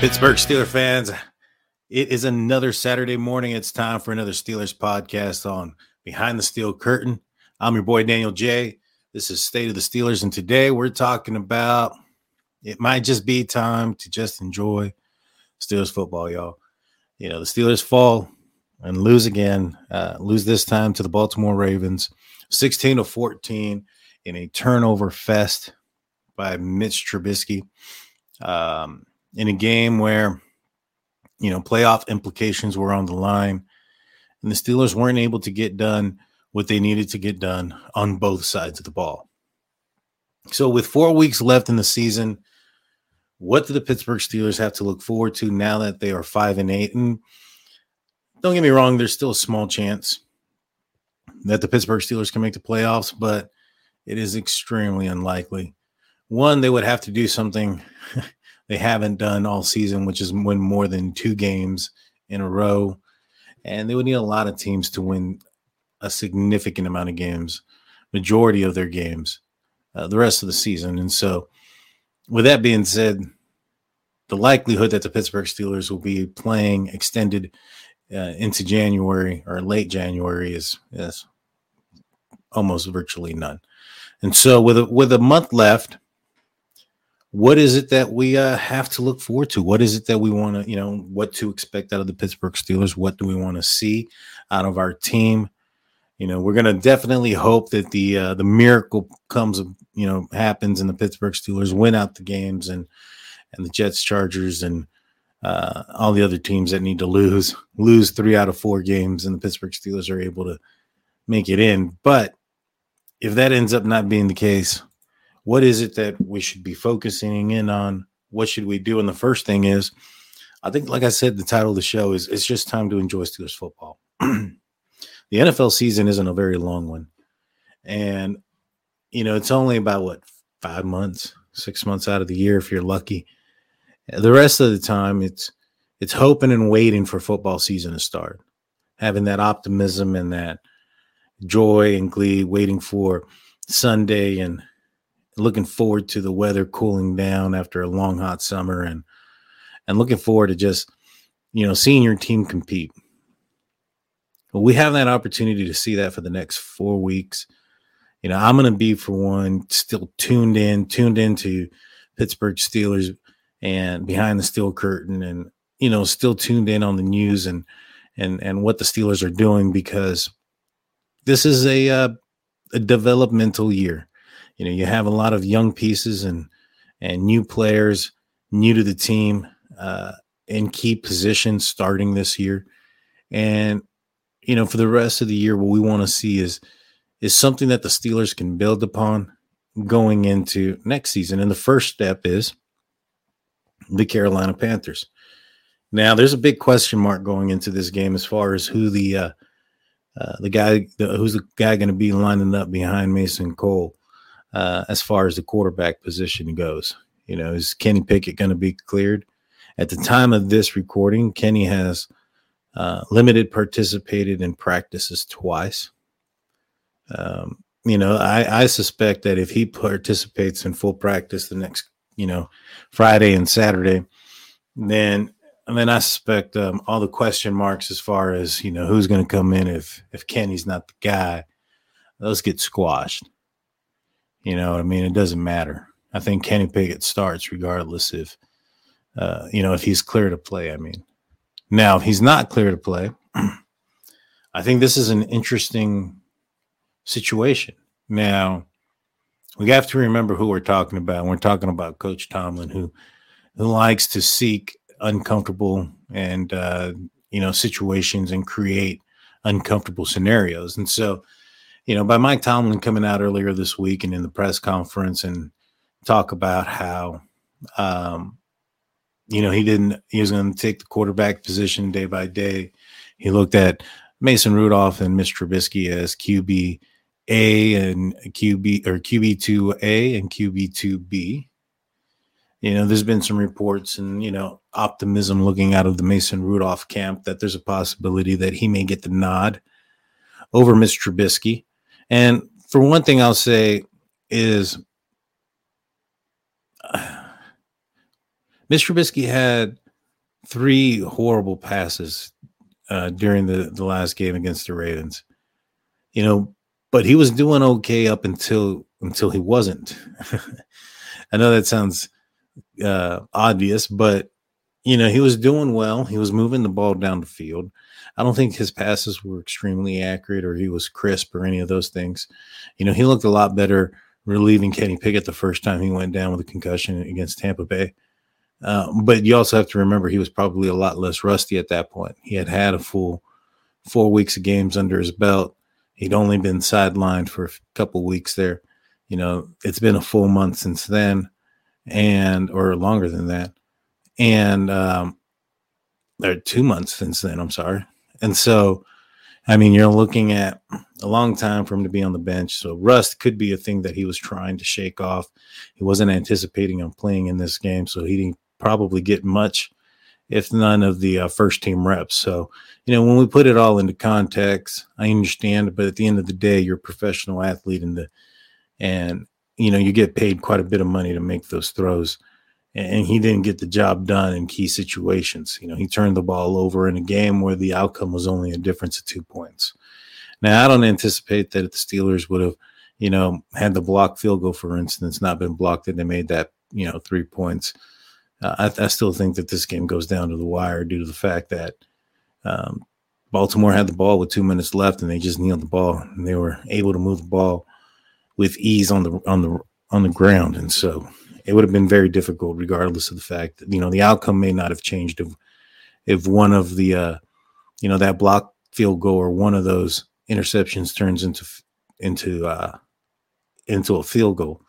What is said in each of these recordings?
Pittsburgh Steeler fans, it is another Saturday morning. It's time for another Steelers podcast on Behind the Steel Curtain. I'm your boy Daniel J. This is State of the Steelers, and today we're talking about it might just be time to just enjoy Steelers football, y'all. You know, the Steelers fall and lose again, uh, lose this time to the Baltimore Ravens, 16 to 14 in a turnover fest by Mitch Trubisky. Um, in a game where you know playoff implications were on the line and the Steelers weren't able to get done what they needed to get done on both sides of the ball. So with 4 weeks left in the season, what do the Pittsburgh Steelers have to look forward to now that they are 5 and 8 and don't get me wrong there's still a small chance that the Pittsburgh Steelers can make the playoffs, but it is extremely unlikely. One, they would have to do something they haven't done all season, which is win more than two games in a row. And they would need a lot of teams to win a significant amount of games, majority of their games, uh, the rest of the season. And so, with that being said, the likelihood that the Pittsburgh Steelers will be playing extended uh, into January or late January is, is almost virtually none. And so, with a, with a month left, what is it that we uh, have to look forward to? What is it that we want to, you know, what to expect out of the Pittsburgh Steelers? What do we want to see out of our team? You know, we're to definitely hope that the uh, the miracle comes, you know, happens and the Pittsburgh Steelers win out the games and and the Jets, Chargers, and uh, all the other teams that need to lose lose three out of four games, and the Pittsburgh Steelers are able to make it in. But if that ends up not being the case, what is it that we should be focusing in on? What should we do? And the first thing is, I think, like I said, the title of the show is it's just time to enjoy Steelers football. the NFL season isn't a very long one. And, you know, it's only about what, five months, six months out of the year if you're lucky. The rest of the time, it's it's hoping and waiting for football season to start, having that optimism and that joy and glee, waiting for Sunday and looking forward to the weather cooling down after a long hot summer and and looking forward to just you know seeing your team compete well we have that opportunity to see that for the next four weeks you know i'm going to be for one still tuned in tuned into pittsburgh steelers and behind the steel curtain and you know still tuned in on the news and and and what the steelers are doing because this is a uh, a developmental year. You know, you have a lot of young pieces and and new players new to the team uh, in key positions starting this year, and you know, for the rest of the year, what we want to see is is something that the Steelers can build upon going into next season. And the first step is the Carolina Panthers. Now, there's a big question mark going into this game as far as who the uh, uh, the guy the, who's the guy going to be lining up behind Mason Cole uh, as far as the quarterback position goes. You know, is Kenny Pickett going to be cleared? At the time of this recording, Kenny has uh, limited participated in practices twice. Um, you know, I, I suspect that if he participates in full practice the next, you know, Friday and Saturday, then then I suspect um, all the question marks as far as you know who's going to come in if if Kenny's not the guy, those get squashed. You know I mean? It doesn't matter. I think Kenny Pickett starts regardless if uh, you know if he's clear to play. I mean, now if he's not clear to play, I think this is an interesting situation. Now we have to remember who we're talking about. We're talking about Coach Tomlin, who who likes to seek uncomfortable and uh, you know situations and create uncomfortable scenarios. And so, you know, by Mike Tomlin coming out earlier this week and in the press conference and talk about how um, you know he didn't he was going to take the quarterback position day by day. He looked at Mason Rudolph and Mr. Trubisky as QB A and QB or QB two A and QB two B you know, there's been some reports and, you know, optimism looking out of the Mason Rudolph camp that there's a possibility that he may get the nod over Mr. Trubisky. And for one thing, I'll say is Mr. Trubisky had three horrible passes uh, during the, the last game against the Ravens. You know, but he was doing okay up until until he wasn't. I know that sounds uh, obvious, but you know he was doing well. He was moving the ball down the field. I don't think his passes were extremely accurate or he was crisp or any of those things. You know, he looked a lot better relieving Kenny Pickett the first time he went down with a concussion against Tampa Bay. Uh, but you also have to remember he was probably a lot less rusty at that point. He had had a full four weeks of games under his belt. He'd only been sidelined for a couple weeks there. You know, it's been a full month since then and or longer than that, and um, or two months since then. I'm sorry, and so I mean you're looking at a long time for him to be on the bench. So rust could be a thing that he was trying to shake off. He wasn't anticipating on playing in this game, so he didn't probably get much, if none of the uh, first team reps. So you know when we put it all into context, I understand, but at the end of the day, you're a professional athlete, and the and you know, you get paid quite a bit of money to make those throws. And he didn't get the job done in key situations. You know, he turned the ball over in a game where the outcome was only a difference of two points. Now, I don't anticipate that the Steelers would have, you know, had the block field goal, for instance, not been blocked, and they made that, you know, three points. Uh, I, I, still think that this game goes down to the wire due to the fact that um, Baltimore had the ball with two minutes left and they just kneeled the ball and they were able to move the ball with ease on the on the on the ground, and so it would have been very difficult, regardless of the fact that you know the outcome may not have changed if if one of the uh, you know that block field goal or one of those interceptions turns into into uh, into a field goal.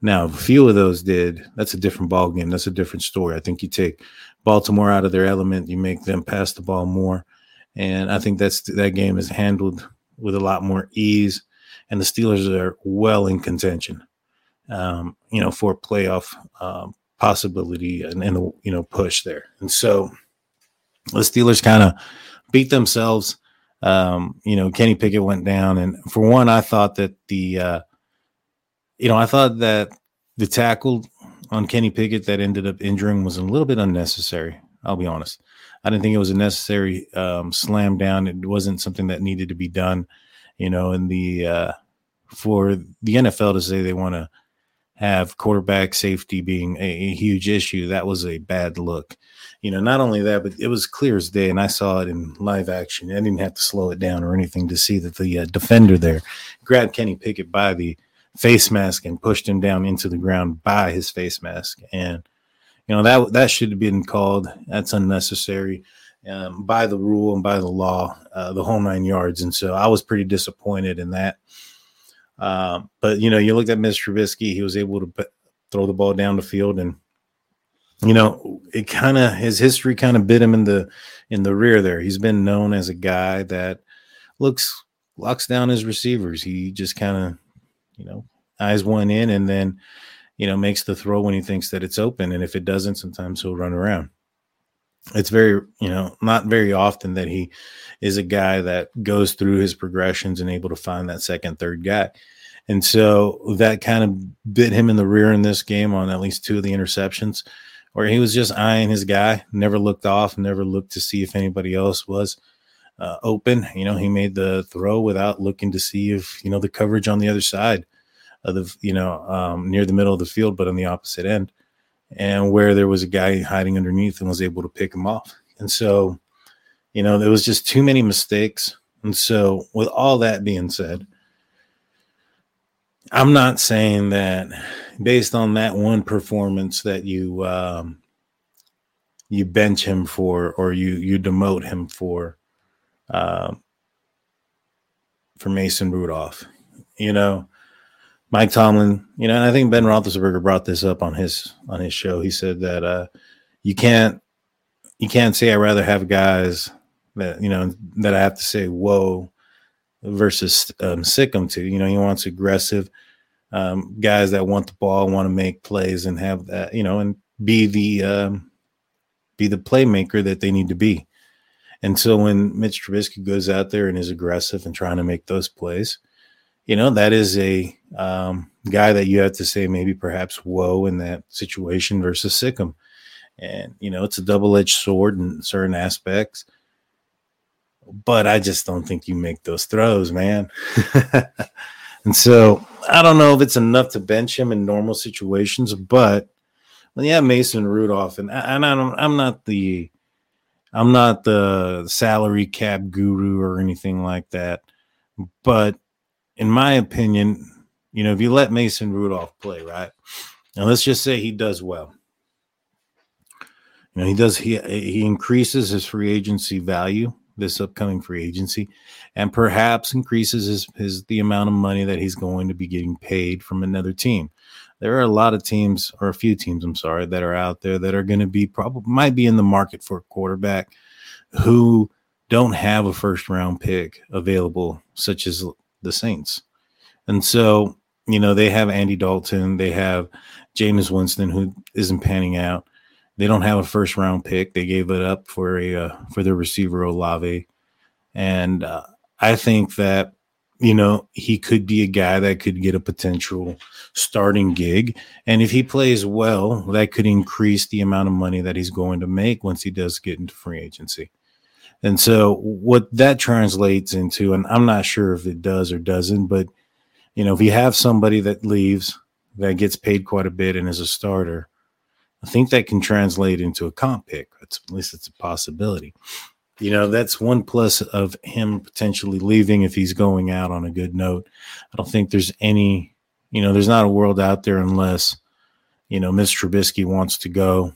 Now, a few of those did. That's a different ball game. That's a different story. I think you take Baltimore out of their element, you make them pass the ball more, and I think that's that game is handled with a lot more ease and the Steelers are well in contention, um, you know, for playoff um, possibility and, and you know push there. And so the Steelers kind of beat themselves. Um, you know, Kenny Pickett went down, and for one, I thought that the, uh, you know, I thought that the tackle on Kenny Pickett that ended up injuring was a little bit unnecessary. I'll be honest. I didn't think it was a necessary um, slam down. It wasn't something that needed to be done you know, and the uh, for the NFL to say they want to have quarterback safety being a, a, huge issue, that was a bad look. You know, not only that, but it was clear as day, and I saw it in live action. I didn't have to slow it down or anything to see that the uh, defender there grabbed Kenny Pickett by the face mask and pushed him down into the ground by his face mask. And you know that that should have been called. That's unnecessary um, by the rule and by the law, uh, the whole nine yards. And so I was pretty disappointed in that. Uh, but you know, you looked at Mr. Trubisky; he was able to throw the ball down the field, and you know, it kind of his history kind of bit him in the in the rear. There, he's been known as a guy that looks locks down his receivers. He just kind of, you know, eyes one in, and then you know makes the throw when he thinks that it's open, and if it doesn't, sometimes he'll run around it's very you know not very often that he is a guy that goes through his progressions and able to find that second third guy. And so that kind of bit him in the rear in this game on at least two of the interceptions where he was just eyeing his guy never looked off never looked to see if anybody else was uh, open. You know he made the throw without looking to see if you know the coverage on the other side of the you know um, near the middle of the field but on the opposite end and where there was a guy hiding underneath and was able to pick him off. And so, you know, there was just too many mistakes. And so, with all that being said, I'm not saying that based on that one performance that you um, you bench him for or you you demote him for uh, for Mason Rudolph. You know, Mike Tomlin, you know, and I think Ben Roethlisberger brought this up on his on his show. He said that uh, you can't you can't say I rather have guys that you know that I have to say whoa versus um, sick them to. You know, he wants aggressive um, guys that want the ball, want to make plays, and have that you know, and be the um, be the playmaker that they need to be. And so when Mitch Trubisky goes out there and is aggressive and trying to make those plays, you know, that is a um, guy that you have to say maybe perhaps whoa in that situation versus Sikkim. And, you know, it's a double edged sword in certain aspects. But I just don't think you make those throws, man. and so I don't know if it's enough to bench him in normal situations, but yeah, Mason Rudolph, and, and I don't, I'm not the, I'm not the salary cap guru or anything like that, but in my opinion, you know, if you let Mason Rudolph play, right? And let's just say he does well. You know, he does he he increases his free agency value this upcoming free agency and perhaps increases his, his the amount of money that he's going to be getting paid from another team. There are a lot of teams or a few teams, I'm sorry, that are out there that are going to be probably might be in the market for a quarterback who don't have a first round pick available, such as the Saints. And so, you know, they have Andy Dalton, they have Jameis Winston, who isn't panning out. They don't have a first round pick. They gave it up for a uh, for their receiver Olave, and uh, I think that you know he could be a guy that could get a potential starting gig, and if he plays well, that could increase the amount of money that he's going to make once he does get into free agency. And so what that translates into, and I'm not sure if it does or doesn't, but you know, if you have somebody that leaves that gets paid quite a bit and is a starter, I think that can translate into a comp pick. It's, at least it's a possibility. You know, that's one plus of him potentially leaving if he's going out on a good note. I don't think there's any, you know, there's not a world out there unless, you know, Miss Trubisky wants to go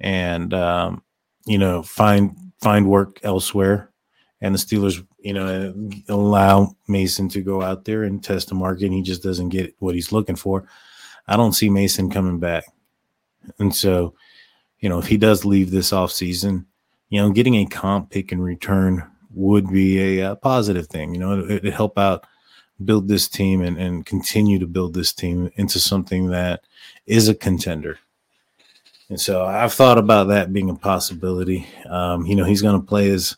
and, um, you know, find find work elsewhere, and the Steelers, you know, allow Mason to go out there and test the market, and he just doesn't get what he's looking for. I don't see Mason coming back, and so, you know, if he does leave this off season, you know, getting a comp pick in return would be a, a positive thing. You know, it, it help out build this team and, and continue to build this team into something that is a contender. And so I've thought about that being a possibility. Um, you know, he's going to play his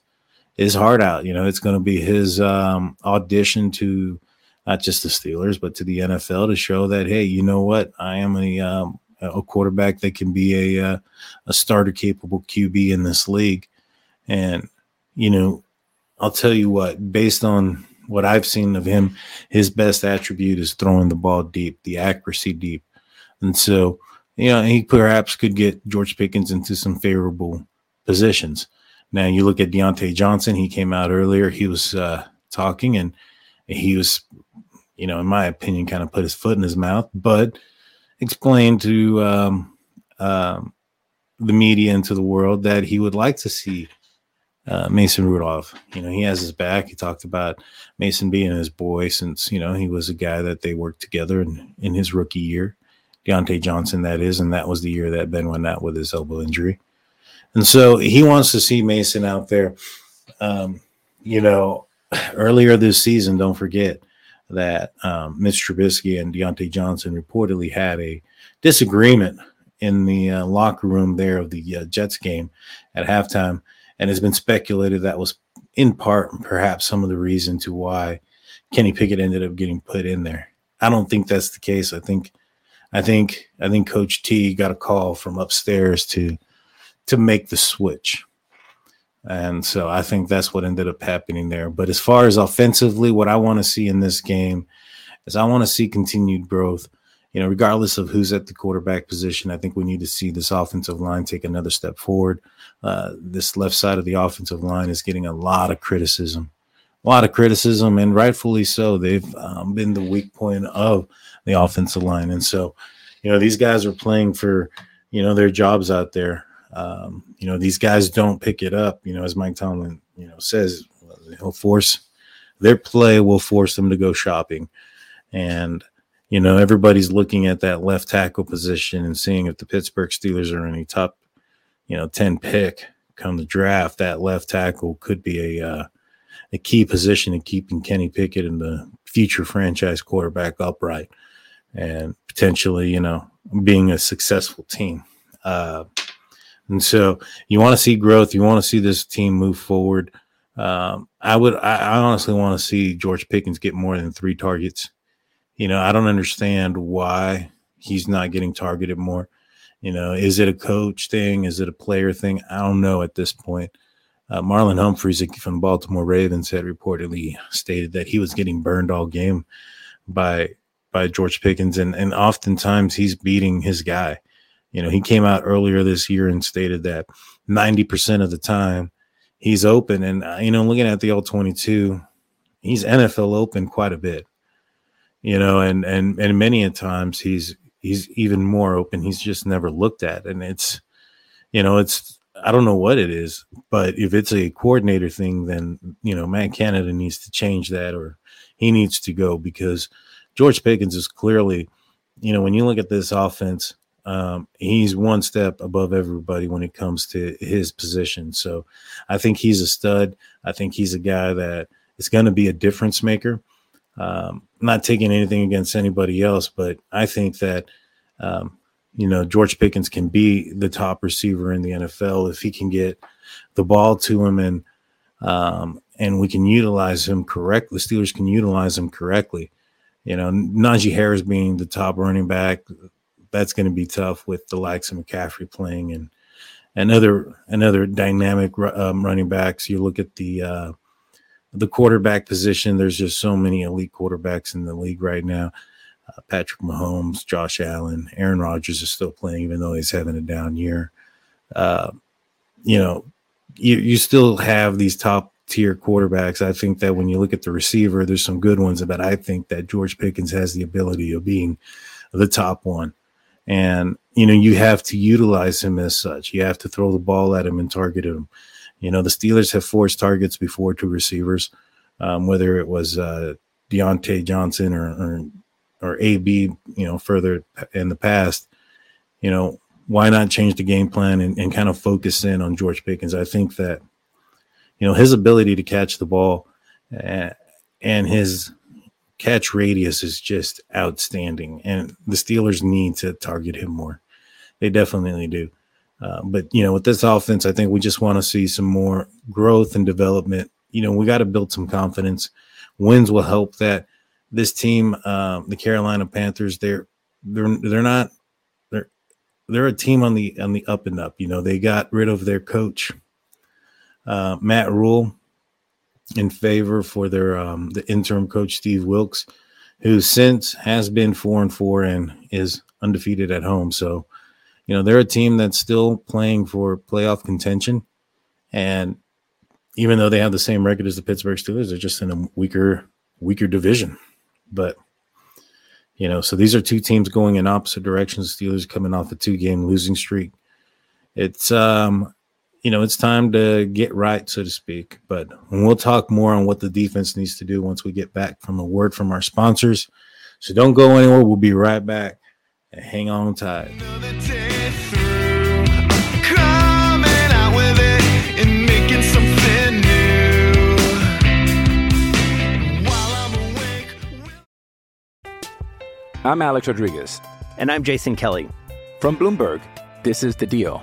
his heart out. You know, it's going to be his um, audition to not just the Steelers, but to the NFL to show that hey, you know what, I am a um, a quarterback that can be a uh, a starter capable QB in this league. And you know, I'll tell you what, based on what I've seen of him, his best attribute is throwing the ball deep, the accuracy deep. And so, you know, he perhaps could get George Pickens into some favorable positions. Now you look at Diontae Johnson, he came out earlier, he was uh, talking and he was, you know, in my opinion, kind of put his foot in his mouth, but explained to um, um, the media and to the world that he would like to see uh, Mason Rudolph. You know, he has his back. He talked about Mason being his boy since, you know, he was a guy that they worked together in, in his rookie year. Diontae Johnson, that is, and that was the year that Ben went out with his elbow injury. And so he wants to see Mason out there. Um, you know, earlier this season, don't forget that um, Mitch Trubisky and Diontae Johnson reportedly had a disagreement in the uh, locker room there of the uh, Jets game at halftime and it's been speculated that was in part perhaps some of the reason to why Kenny Pickett ended up getting put in there. I don't think that's the case. I think I think I think Coach T got a call from upstairs to to make the switch. And so I think that's what ended up happening there. But as far as offensively, what I want to see in this game is I want to see continued growth. You know, regardless of who's at the quarterback position, I think we need to see this offensive line take another step forward. Uh, this left side of the offensive line is getting a lot of criticism, a lot of criticism, and rightfully so. They've um, been the weak point of the offensive line, and so you know these guys are playing for you know their jobs out there. Um, you know these guys don't pick it up. You know, as Mike Tomlin you know says, he'll force their play will force them to go shopping, and you know everybody's looking at that left tackle position and seeing if the Pittsburgh Steelers are any top you know, 10 pick come the draft, that left tackle could be a uh, a key position in keeping Kenny Pickett and the future franchise quarterback upright and potentially, you know, being a successful team. Uh, and so you want to see growth. You want to see this team move forward. Um, I would, I, I honestly want to see George Pickens get more than three targets. You know, I don't understand why he's not getting targeted more. You know, is it a coach thing? Is it a player thing? I don't know at this point. Uh, Marlon Humphreys from the Baltimore Ravens had reportedly stated that he was getting burned all game by by George Pickens, and and oftentimes he's beating his guy. You know, he came out earlier this year and stated that ninety percent of the time he's open, and uh, you know, looking at the all twenty two, he's NFL open quite a bit. You know, and and and many a times he's he's even more open. He's just never looked at, and it's you know it's I don't know what it is, but if it's a coordinator thing, then you know Matt Canada needs to change that, or he needs to go because George Pickens is clearly, you know, when you look at this offense, um, he's one step above everybody when it comes to his position. So I think he's a stud. I think he's a guy that is going to be a difference maker. Um, not taking anything against anybody else, but I think that um, you know George Pickens can be the top receiver in the NFL if he can get the ball to him and um, and we can utilize him correctly. The Steelers can utilize him correctly. You know, Najee Harris being the top running back, that's going to be tough with the likes of McCaffrey playing and and other another dynamic um, running backs. You look at the uh, the quarterback position, there's just so many elite quarterbacks in the league right now. Uh, Patrick Mahomes, Josh Allen, Aaron Rodgers is still playing, even though he's having a down year. Uh, you know, you, you still have these top tier quarterbacks. I think that when you look at the receiver, there's some good ones, but I think that George Pickens has the ability of being the top one. And, you know, you have to utilize him as such. You have to throw the ball at him and target him. You know, the Steelers have forced targets before to receivers, um, whether it was uh, Diontae Johnson or, or or AB, you know, further in the past. You know, why not change the game plan and, and kind of focus in on George Pickens? I think that you know his ability to catch the ball uh, and his catch radius is just outstanding, and the Steelers need to target him more. They definitely do. Uh, but you know, with this offense, I think we just want to see some more growth and development. You know, we got to build some confidence. Wins will help that. This team, uh, the Carolina Panthers, they're they're they're not they're they're a team on the on the up and up. You know, they got rid of their coach, uh, Matt Rhule, in favor for their um, the interim coach Steve Wilks, who since has been four and four and is undefeated at home. So, you know, they're a team that's still playing for playoff contention. And even though they have the same record as the Pittsburgh Steelers, they're just in a weaker, weaker division. But you know, so these are two teams going in opposite directions. Steelers coming off a two-game losing streak. It's um, you know, it's time to get right, so to speak. But we'll talk more on what the defense needs to do once we get back from a word from our sponsors. So don't go anywhere. We'll be right back. And hang on tight. I'm Alex Rodriguez. And I'm Jason Kelly. From Bloomberg, this is The Deal.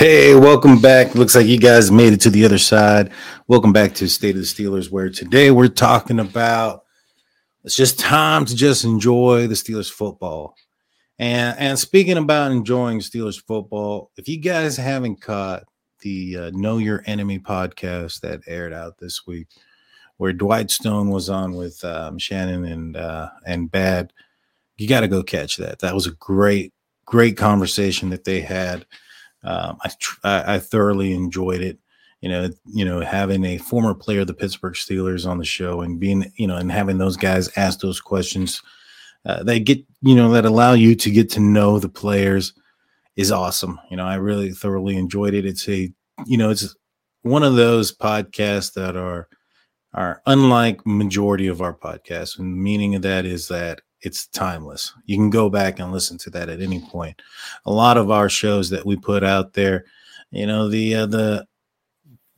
Hey, welcome back. Looks like you guys made it to the other side. Welcome back to State of the Steelers, where today we're talking about it's just time to just enjoy the Steelers football. And and speaking about enjoying Steelers football, if you guys haven't caught the uh, Know Your Enemy podcast that aired out this week, where Dwight Stone was on with um, Shannon and uh, and Bad, you got to go catch that. That was a great great conversation that they had. Um, I, tr- I thoroughly enjoyed it. You know, you know, having a former player of the Pittsburgh Steelers on the show and being, you know, and having those guys ask those questions, uh, they get, you know, that allow you to get to know the players is awesome. You know, I really thoroughly enjoyed it. It's a, you know, it's one of those podcasts that are are unlike majority of our podcasts. And meaning of that is that it's timeless. You can go back and listen to that at any point. A lot of our shows that we put out there, you know, the uh, the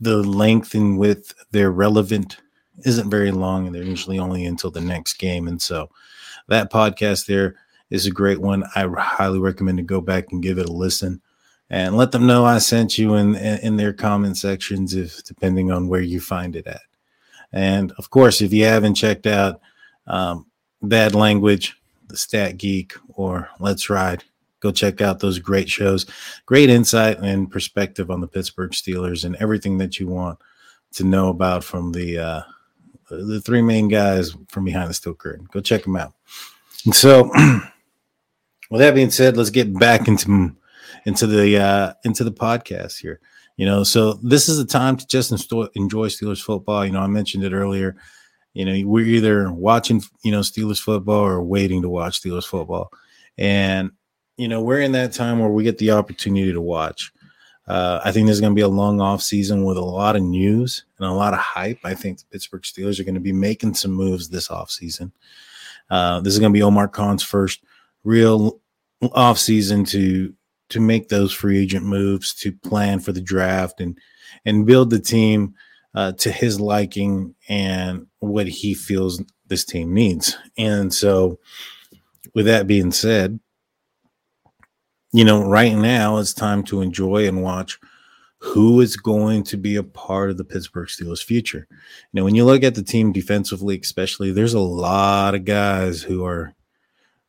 the length and width they're relevant isn't very long, and they're usually only until the next game. And so, that podcast there is a great one. I highly recommend to go back and give it a listen, and let them know I sent you in in their comment sections, if depending on where you find it at. And of course, if you haven't checked out um, Bad Language, The Stat Geek, or Let's Ride, go check out those great shows. Great insight and perspective on the Pittsburgh Steelers and everything that you want to know about from the uh, the three main guys from behind the steel curtain. Go check them out. And so, with that being said, let's get back into into the uh, into the podcast here. You know, so this is the time to just enjoy Steelers football. You know, I mentioned it earlier. You know, we're either watching, you know, Steelers football or waiting to watch Steelers football. And, you know, we're in that time where we get the opportunity to watch. Uh, I think there's going to be a long off season with a lot of news and a lot of hype. I think the Pittsburgh Steelers are going to be making some moves this off season. Uh, this is going to be Omar Khan's first real off season to to make those free agent moves, to plan for the draft and and build the team uh, to his liking and what he feels this team needs. And so, with that being said, you know, right now it's time to enjoy and watch who is going to be a part of the Pittsburgh Steelers future. You know, when you look at the team defensively, especially, there's a lot of guys who are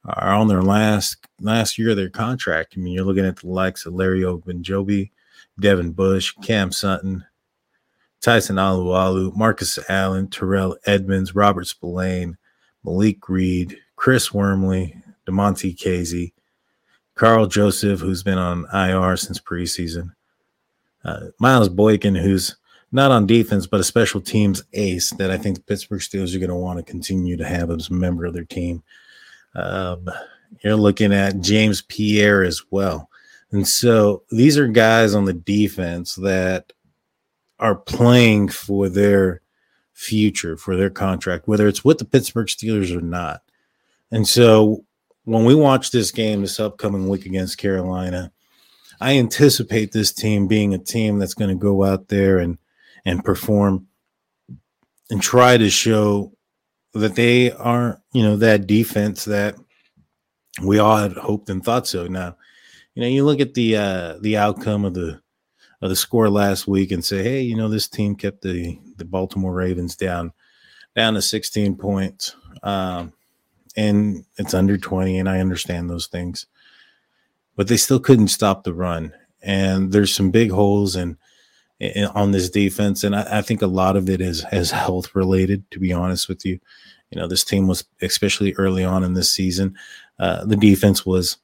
are on their last last year of their contract. I mean, you're looking at the likes of Larry Ogunjobi, Devin Bush, Cam Sutton, Tyson Alualu, Marcus Allen, Terrell Edmunds, Robert Spillane, Malik Reed, Chris Wormley, Damontae Kazee, Karl Joseph, who's been on IR since preseason, uh, Miles Boykin, who's not on defense, but a special teams ace that I think the Pittsburgh Steelers are going to want to continue to have as a member of their team. Um, you're looking at James Pierre as well. And so these are guys on the defense that are playing for their future, for their contract, whether it's with the Pittsburgh Steelers or not. And so when we watch this game this upcoming week against Carolina, I anticipate this team being a team that's going to go out there and and perform and try to show that they aren't, you know, that defense that we all had hoped and thought so. Now, you know, you look at the uh the outcome of the of the score last week and say, hey, you know, this team kept the the Baltimore Ravens down down to 16 points. Um and it's under 20 and I understand those things. But they still couldn't stop the run. And there's some big holes and on this defense, and I, I, think a lot of it is is health related. To be honest with you, you know this team was especially early on in this season, uh, the defense was,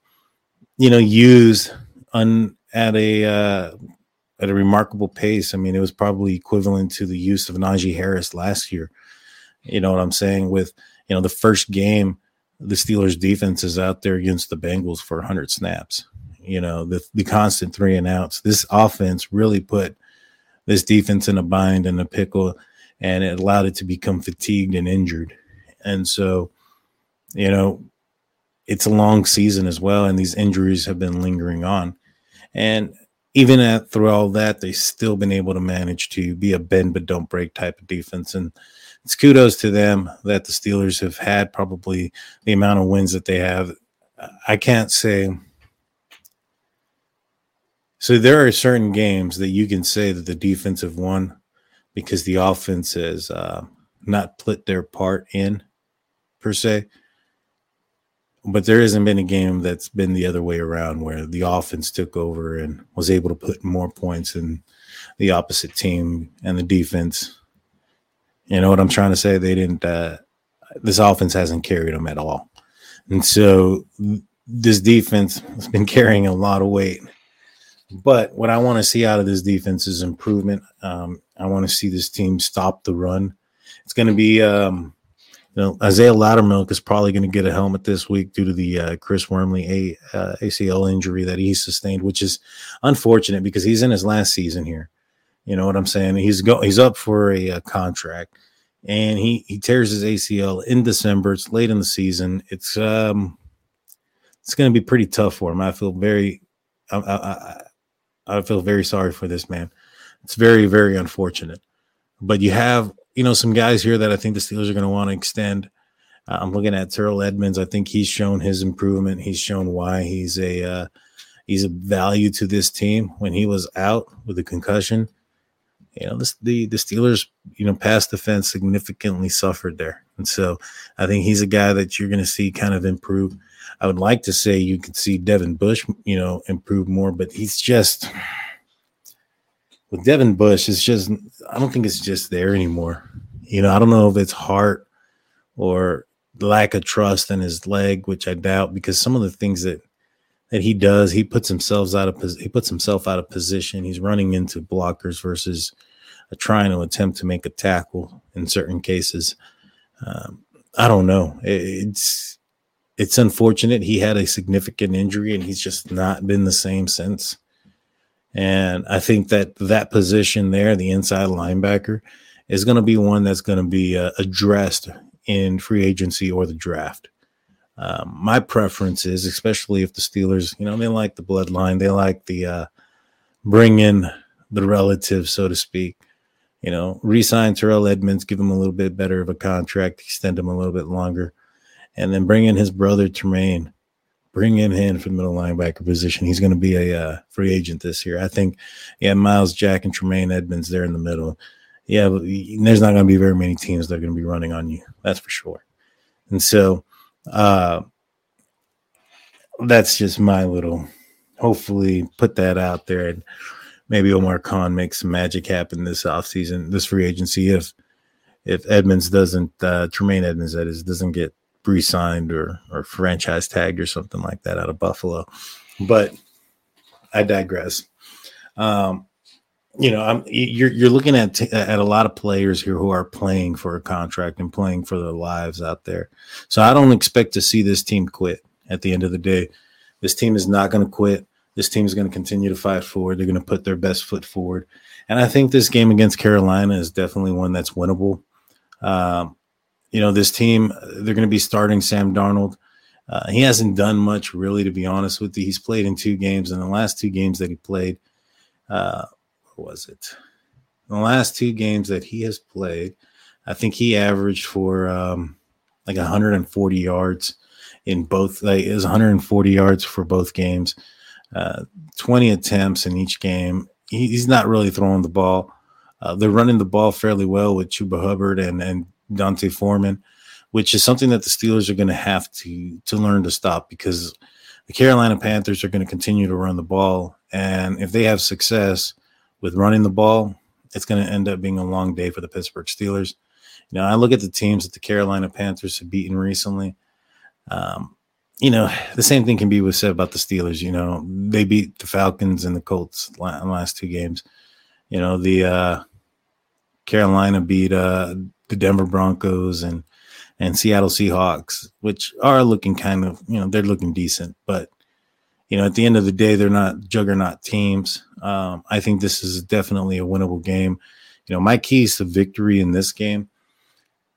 you know, used on at a uh, at a remarkable pace. I mean, it was probably equivalent to the use of Najee Harris last year. You know what I'm saying? With you know the first game, the Steelers defense is out there against the Bengals for 100 snaps. You know the the constant three and outs. This offense really put this defense in a bind and a pickle, and it allowed it to become fatigued and injured. And so, you know, it's a long season as well, and these injuries have been lingering on. And even at through all that, they've still been able to manage to be a bend but don't break type of defense. And it's kudos to them that the Steelers have had probably the amount of wins that they have. I can't say so there are certain games that you can say that the defense have won because the offense has uh, not put their part in per se. But there hasn't been a game that's been the other way around where the offense took over and was able to put more points in the opposite team and the defense. You know what I'm trying to say? They didn't. Uh, this offense hasn't carried them at all, and so this defense has been carrying a lot of weight but what I want to see out of this defense is improvement. Um, I want to see this team stop the run. It's going to be, um, you know, Isaiah Loudermilk is probably going to get a helmet this week due to the uh, Chris Wormley a, uh, ACL injury that he sustained, which is unfortunate because he's in his last season here. You know what I'm saying? He's go he's up for a, a uh, contract, and he he tears his ACL in December. It's late in the season. It's um, it's going to be pretty tough for him. I feel very. I, I, I feel very sorry for this man. It's very, very unfortunate. But you have, you know, some guys here that I think the Steelers are going to want to extend. Uh, I'm looking at Terrell Edmunds. I think he's shown his improvement. He's shown why he's a uh, he's a value to this team. When he was out with a concussion, you know, this, the the Steelers, you know, pass defense significantly suffered there, and so I think he's a guy that you're going to see kind of improve. I would like to say you could see Devin Bush, you know, improve more, but he's just with Devin Bush, it's just I don't think it's just there anymore. You know, I don't know if it's heart or lack of trust in his leg, which I doubt because some of the things that that he does, he puts himself out of he puts himself out of position. He's running into blockers versus trying to attempt to make a tackle in certain cases. Um, I don't know. It's it's unfortunate. He had a significant injury and he's just not been the same since. And I think that that position there, the inside linebacker, is going to be one that's going to be uh, addressed in free agency or the draft. Um, my preference is, especially if the Steelers, you know, they like the bloodline, they like the uh, bring in the relative, so to speak. You know, resign Terrell Edmunds, give him a little bit better of a contract, extend him a little bit longer and then bring in his brother Tremaine, bring him in for the middle linebacker position. He's going to be a uh, free agent this year. I think, yeah, Myles Jack and Tremaine Edmunds there in the middle. Yeah, there's not going to be very many teams that are going to be running on you. That's for sure. And so, uh, that's just my little. Hopefully, put that out there and maybe Omar Khan makes some magic happen this offseason, this free agency. If if Edmunds doesn't, uh, Tremaine Edmunds, that is, doesn't get re-signed or or franchise tagged or something like that out of Buffalo. But I digress. Um, you know, I'm you're you're looking at at a lot of players here who are playing for a contract and playing for their lives out there. So I don't expect to see this team quit at the end of the day. This team is not going to quit. This team is going to continue to fight forward. They're going to put their best foot forward. And I think this game against Carolina is definitely one that's winnable. Um, you know, this team, they're going to be starting Sam Darnold. Uh, he hasn't done much, really, to be honest with you. He's played in two games, and the last two games that he played, uh, what was it? The last two games that he has played, I think he averaged for um, like 140 yards in both. Like it was 140 yards for both games, uh, 20 attempts in each game. He, he's not really throwing the ball. Uh, they're running the ball fairly well with Chuba Hubbard and and D'Onta Foreman, which is something that the Steelers are going to have to to learn to stop because the Carolina Panthers are going to continue to run the ball, and if they have success with running the ball, it's going to end up being a long day for the Pittsburgh Steelers. You know, I look at the teams that the Carolina Panthers have beaten recently. Um, you know, the same thing can be said about the Steelers. You know, they beat the Falcons and the Colts last two games. You know, the uh, Carolina beat uh, the Denver Broncos and and Seattle Seahawks, which are looking kind of, you know, they're looking decent, but you know, at the end of the day, they're not juggernaut teams. Um, I think this is definitely a winnable game. You know, my keys to victory in this game,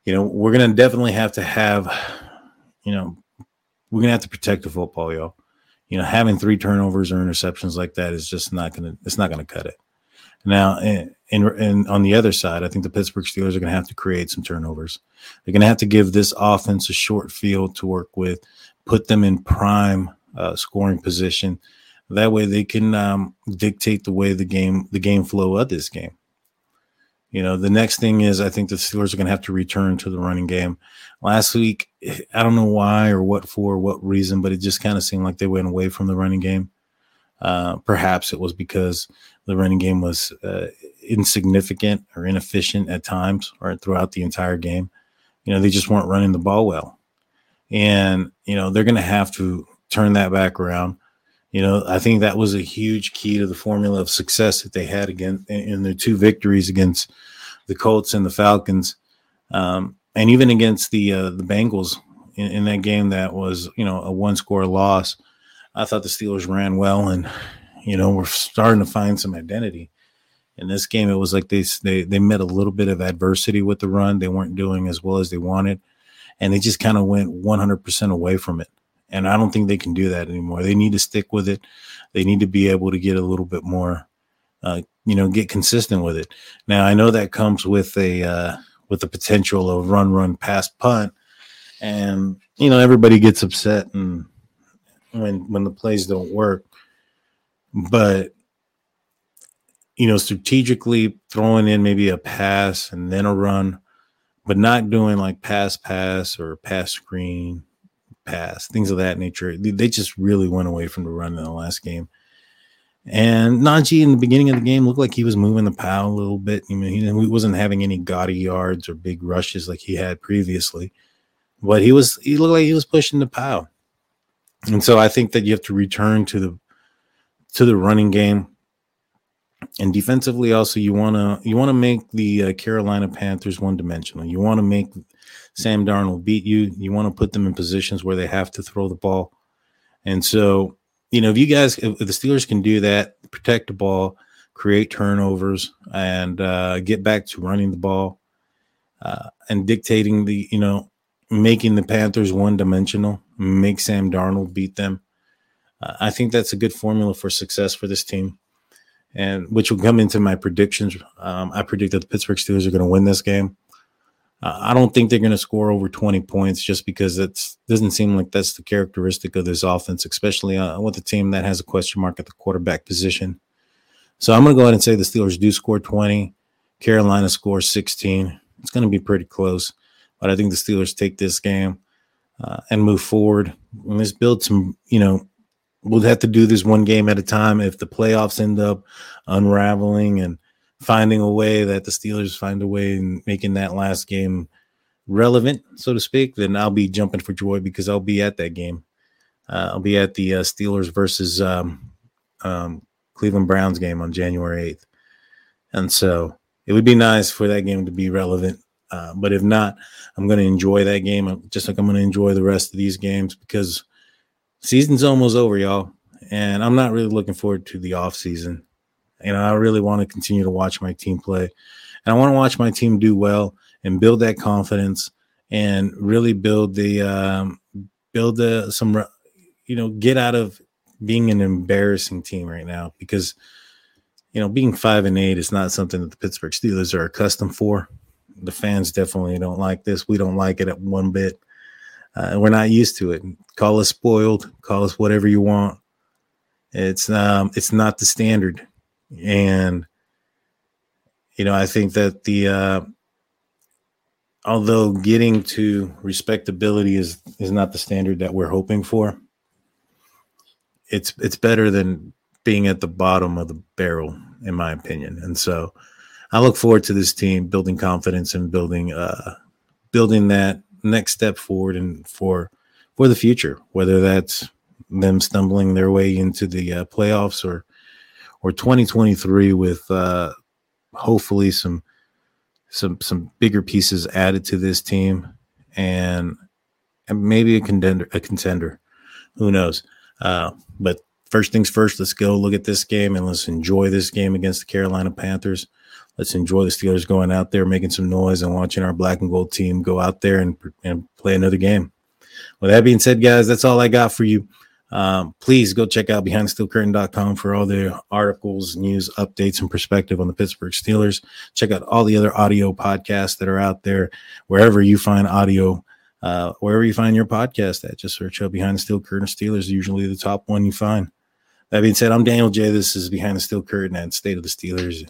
you know, we're gonna definitely have to have, you know, we're gonna have to protect the football, y'all. You know, having three turnovers or interceptions like that is just not gonna, it's not gonna cut it. Now, and, and, on the other side, I think the Pittsburgh Steelers are going to have to create some turnovers. They're going to have to give this offense a short field to work with, put them in prime uh, scoring position. That way, they can um, dictate the way the game the game flow of this game. You know, the next thing is I think the Steelers are going to have to return to the running game. Last week, I don't know why or what for, what reason, but it just kind of seemed like they went away from the running game. Uh, perhaps it was because the running game was uh, insignificant or inefficient at times or throughout the entire game. You know, they just weren't running the ball well. And, you know, they're going to have to turn that back around. You know, I think that was a huge key to the formula of success that they had again in their two victories against the Colts and the Falcons, um, and even against the uh, the Bengals in, in that game that was you know a one score loss. I thought the Steelers ran well, and you know, we're starting to find some identity. In this game, it was like they they they met a little bit of adversity with the run. They weren't doing as well as they wanted, and they just kind of went 100% away from it. And I don't think they can do that anymore. They need to stick with it. They need to be able to get a little bit more, uh, you know, get consistent with it. Now I know that comes with a uh, with the potential of run, run, pass, punt, and you know everybody gets upset and when when the plays don't work but you know, strategically throwing in maybe a pass and then a run, but not doing like pass, pass or pass screen, pass, things of that nature. They just really went away from the run in the last game. And Najee in the beginning of the game looked like he was moving the pile a little bit. I mean, he wasn't having any gaudy yards or big rushes like he had previously, but he was he looked like he was pushing the pile. And so I think that you have to return to the to the running game. And defensively, also you want to you want to make the uh, Carolina Panthers one dimensional. You want to make Sam Darnold beat you. You want to put them in positions where they have to throw the ball. And so, you know, if you guys, if the Steelers can do that, protect the ball, create turnovers, and uh, get back to running the ball uh, and dictating the, you know, making the Panthers one dimensional, make Sam Darnold beat them. I think that's a good formula for success for this team, and which will come into my predictions. Um, I predict that the Pittsburgh Steelers are going to win this game. Uh, I don't think they're going to score over 20 points just because it doesn't seem like that's the characteristic of this offense, especially uh, with a team that has a question mark at the quarterback position. So I'm going to go ahead and say the Steelers do score 20. Carolina scores 16. It's going to be pretty close, but I think the Steelers take this game uh, and move forward. And let's build some, you know, we'll have to do this one game at a time. If the playoffs end up unraveling and finding a way that the Steelers find a way in making that last game relevant, so to speak, then I'll be jumping for joy because I'll be at that game. Uh, I'll be at the uh, Steelers versus um, um, Cleveland Browns game on January 8th. And so it would be nice for that game to be relevant. Uh, but if not, I'm going to enjoy that game just like I'm going to enjoy the rest of these games because season's almost over, y'all. And I'm not really looking forward to the off season. And I really want to continue to watch my team play. And I want to watch my team do well and build that confidence and really build the um, build the some you know get out of being an embarrassing team right now because you know being five and eight is not something that the Pittsburgh Steelers are accustomed for. The fans definitely don't like this. We don't like it at one bit. Uh, we're not used to it. Call us spoiled. Call us whatever you want. It's um, it's not the standard, and you know I think that the uh, although getting to respectability is is not the standard that we're hoping for, it's it's better than being at the bottom of the barrel, in my opinion. And so, I look forward to this team building confidence and building uh, building that next step forward and for for the future, whether that's them stumbling their way into the uh, playoffs or or 2023 with uh, hopefully some some some bigger pieces added to this team and, and maybe a contender a contender. Who knows? Uh, but first things first let's go look at this game and let's enjoy this game against the carolina panthers let's enjoy the steelers going out there making some noise and watching our black and gold team go out there and, and play another game with that being said guys that's all i got for you um, please go check out behindthesteelcurtain.com for all the articles, news, updates, and perspective on the Pittsburgh Steelers. Check out all the other audio podcasts that are out there, wherever you find audio, uh, wherever you find your podcast at. Just search up Behind the Steel Curtain Steelers, usually the top one you find. That being said, I'm Daniel J. This is Behind the Steel Curtain and State of the Steelers.